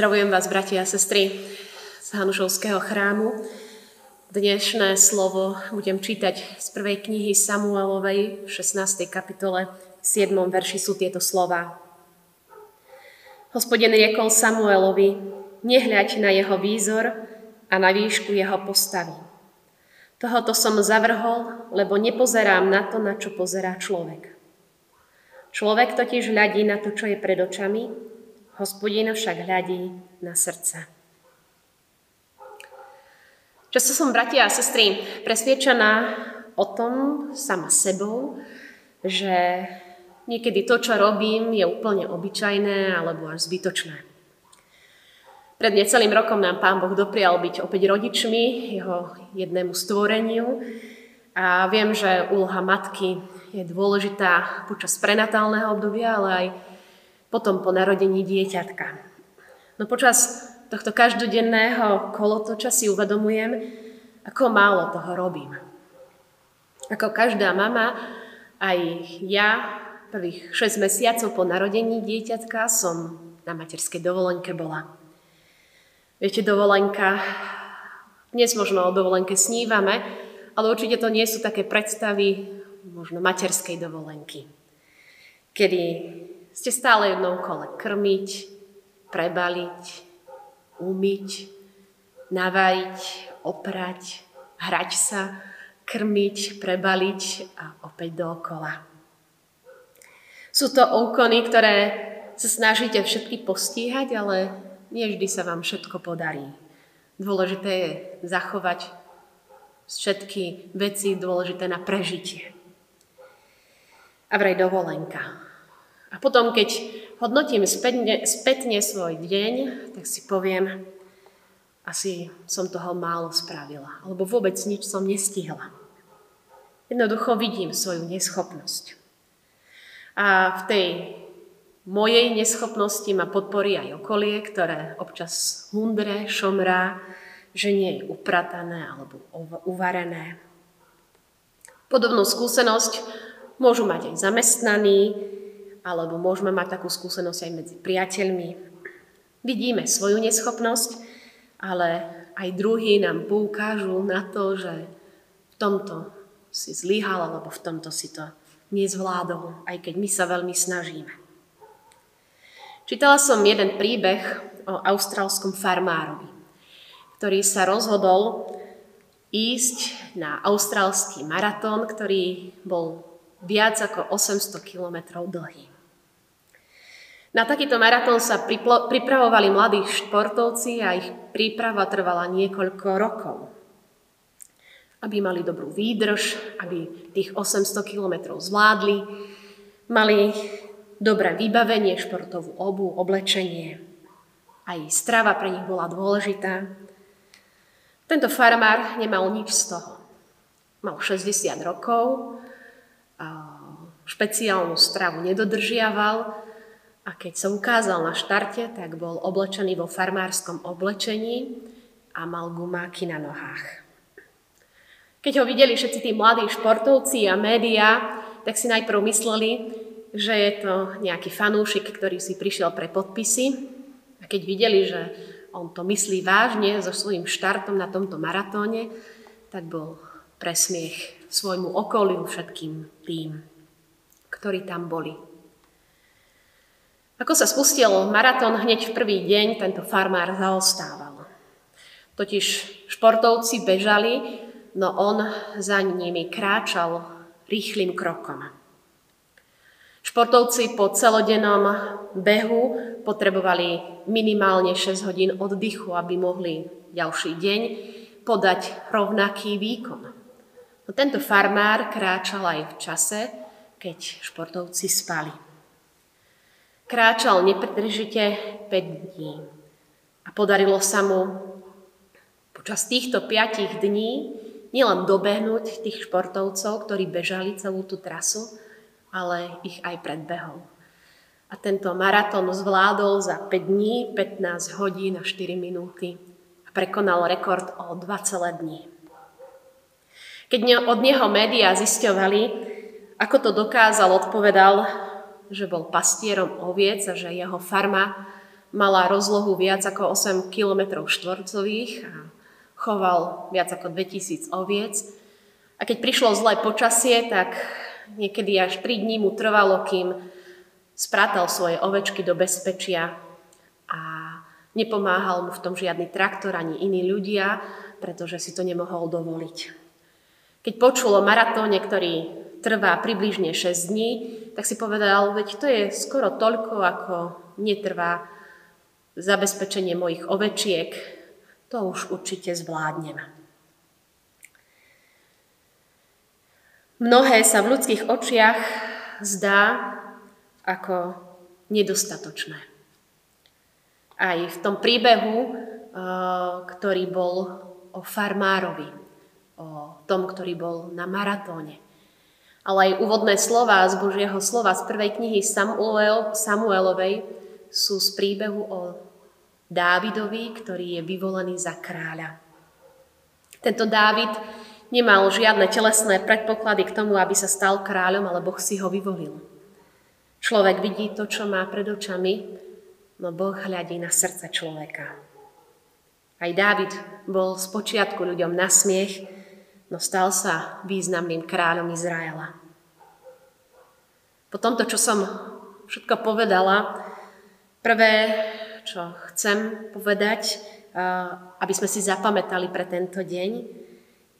Pozdravujem vás, bratia a sestry z Hanušovského chrámu. Dnešné slovo budem čítať z prvej knihy Samuelovej v 16. kapitole v 7. verši sú tieto slova. Hospodin riekol Samuelovi, nehľaď na jeho výzor a na výšku jeho postavy. Tohoto som zavrhol, lebo nepozerám na to, na čo pozerá človek. Človek totiž hľadí na to, čo je pred očami, Hospodin však hľadí na srdce. Často som, bratia a sestry, presviečaná o tom sama sebou, že niekedy to, čo robím, je úplne obyčajné alebo až zbytočné. Pred necelým rokom nám Pán Boh doprial byť opäť rodičmi jeho jednému stvoreniu a viem, že úloha matky je dôležitá počas prenatálneho obdobia, ale aj potom po narodení dieťatka. No počas tohto každodenného kolotoča si uvedomujem, ako málo toho robím. Ako každá mama, aj ja prvých 6 mesiacov po narodení dieťatka som na materskej dovolenke bola. Viete, dovolenka, dnes možno o dovolenke snívame, ale určite to nie sú také predstavy možno materskej dovolenky, kedy ste stále jednou kole krmiť, prebaliť, umyť, navariť, oprať, hrať sa, krmiť, prebaliť a opäť dookola. Sú to úkony, ktoré sa snažíte všetky postíhať, ale nie vždy sa vám všetko podarí. Dôležité je zachovať všetky veci dôležité na prežitie. A vraj dovolenka. A potom, keď hodnotím spätne, spätne svoj deň, tak si poviem, asi som toho málo spravila, alebo vôbec nič som nestihla. Jednoducho vidím svoju neschopnosť. A v tej mojej neschopnosti ma podporí aj okolie, ktoré občas hundre, šomrá, že nie je upratané alebo uvarené. Podobnú skúsenosť môžu mať aj zamestnaní, alebo môžeme mať takú skúsenosť aj medzi priateľmi. Vidíme svoju neschopnosť, ale aj druhí nám poukážu na to, že v tomto si zlyhal, alebo v tomto si to nezvládol, aj keď my sa veľmi snažíme. Čítala som jeden príbeh o austrálskom farmárovi, ktorý sa rozhodol ísť na austrálsky maratón, ktorý bol viac ako 800 kilometrov dlhý. Na takýto maratón sa pripravovali mladí športovci a ich príprava trvala niekoľko rokov. Aby mali dobrú výdrž, aby tých 800 kilometrov zvládli, mali dobré vybavenie, športovú obu, oblečenie. Aj strava pre nich bola dôležitá. Tento farmár nemal nič z toho. Mal 60 rokov, špeciálnu stravu nedodržiaval, a keď sa ukázal na štarte, tak bol oblečený vo farmárskom oblečení a mal gumáky na nohách. Keď ho videli všetci tí mladí športovci a médiá, tak si najprv mysleli, že je to nejaký fanúšik, ktorý si prišiel pre podpisy. A keď videli, že on to myslí vážne so svojím štartom na tomto maratóne, tak bol presmiech svojmu okoliu všetkým tým, ktorí tam boli. Ako sa spustil maratón hneď v prvý deň, tento farmár zaostával. Totiž športovci bežali, no on za nimi kráčal rýchlým krokom. Športovci po celodennom behu potrebovali minimálne 6 hodín oddychu, aby mohli ďalší deň podať rovnaký výkon. No tento farmár kráčal aj v čase, keď športovci spali. Kráčal nepretržite 5 dní. A podarilo sa mu počas týchto 5 dní nielen dobehnúť tých športovcov, ktorí bežali celú tú trasu, ale ich aj predbehol. A tento maratón zvládol za 5 dní, 15 hodín a 4 minúty a prekonal rekord o 2 celé dní. Keď od neho médiá zisťovali, ako to dokázal, odpovedal, že bol pastierom oviec a že jeho farma mala rozlohu viac ako 8 km štvorcových a choval viac ako 2000 oviec. A keď prišlo zlé počasie, tak niekedy až 3 dní mu trvalo, kým sprátal svoje ovečky do bezpečia a nepomáhal mu v tom žiadny traktor ani iní ľudia, pretože si to nemohol dovoliť. Keď počul o maratóne, ktorý trvá približne 6 dní, tak si povedal, veď to je skoro toľko, ako netrvá zabezpečenie mojich ovečiek. To už určite zvládnem. Mnohé sa v ľudských očiach zdá ako nedostatočné. Aj v tom príbehu, eh, ktorý bol o farmárovi, o tom, ktorý bol na maratóne. Ale aj úvodné slova z Božieho slova z prvej knihy Samuel, Samuelovej sú z príbehu o Dávidovi, ktorý je vyvolený za kráľa. Tento Dávid nemal žiadne telesné predpoklady k tomu, aby sa stal kráľom, ale Boh si ho vyvolil. Človek vidí to, čo má pred očami, no Boh hľadí na srdce človeka. Aj Dávid bol z počiatku ľuďom na smiech, no stal sa významným kráľom Izraela. Po tomto, čo som všetko povedala, prvé, čo chcem povedať, aby sme si zapamätali pre tento deň,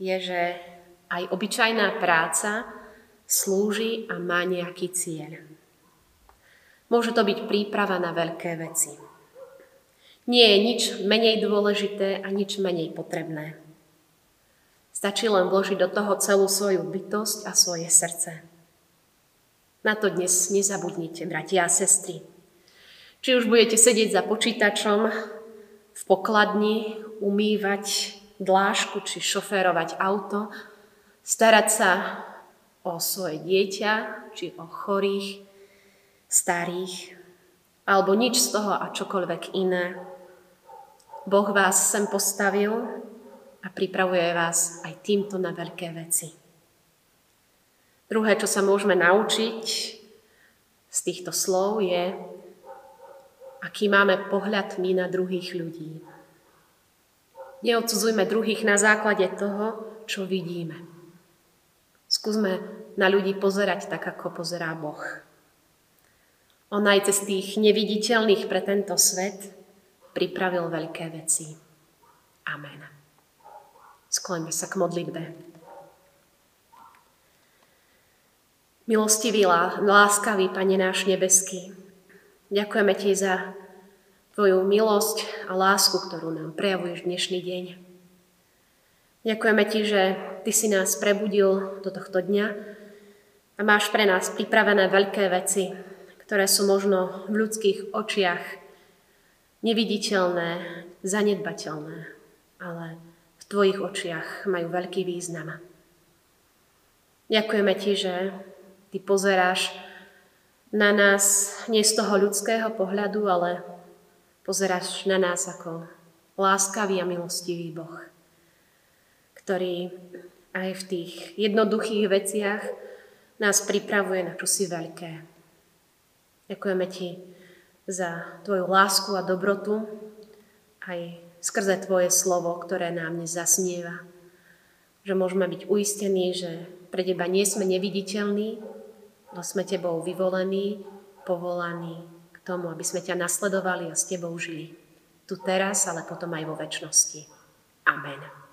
je, že aj obyčajná práca slúži a má nejaký cieľ. Môže to byť príprava na veľké veci. Nie je nič menej dôležité a nič menej potrebné. Stačí len vložiť do toho celú svoju bytosť a svoje srdce. Na to dnes nezabudnite, bratia a sestry. Či už budete sedieť za počítačom v pokladni, umývať dlášku či šoférovať auto, starať sa o svoje dieťa či o chorých, starých, alebo nič z toho a čokoľvek iné. Boh vás sem postavil a pripravuje vás aj týmto na veľké veci. Druhé, čo sa môžeme naučiť z týchto slov je, aký máme pohľad my na druhých ľudí. Neodsudzujme druhých na základe toho, čo vidíme. Skúsme na ľudí pozerať tak, ako pozerá Boh. On aj cez tých neviditeľných pre tento svet pripravil veľké veci. Amen. Skloňme sa k modlitbe. Milostivý, láskavý Pane náš nebeský, ďakujeme Ti za Tvoju milosť a lásku, ktorú nám prejavuješ dnešný deň. Ďakujeme Ti, že Ty si nás prebudil do tohto dňa a máš pre nás pripravené veľké veci, ktoré sú možno v ľudských očiach neviditeľné, zanedbateľné, ale tvojich očiach majú veľký význam. Ďakujeme ti, že ty pozeráš na nás nie z toho ľudského pohľadu, ale pozeráš na nás ako láskavý a milostivý Boh, ktorý aj v tých jednoduchých veciach nás pripravuje na čosi veľké. Ďakujeme Ti za Tvoju lásku a dobrotu, aj skrze Tvoje slovo, ktoré nám dnes zasnieva. Že môžeme byť uistení, že pre Teba nie sme neviditeľní, no sme Tebou vyvolení, povolaní k tomu, aby sme ťa nasledovali a s Tebou žili. Tu teraz, ale potom aj vo väčšnosti. Amen.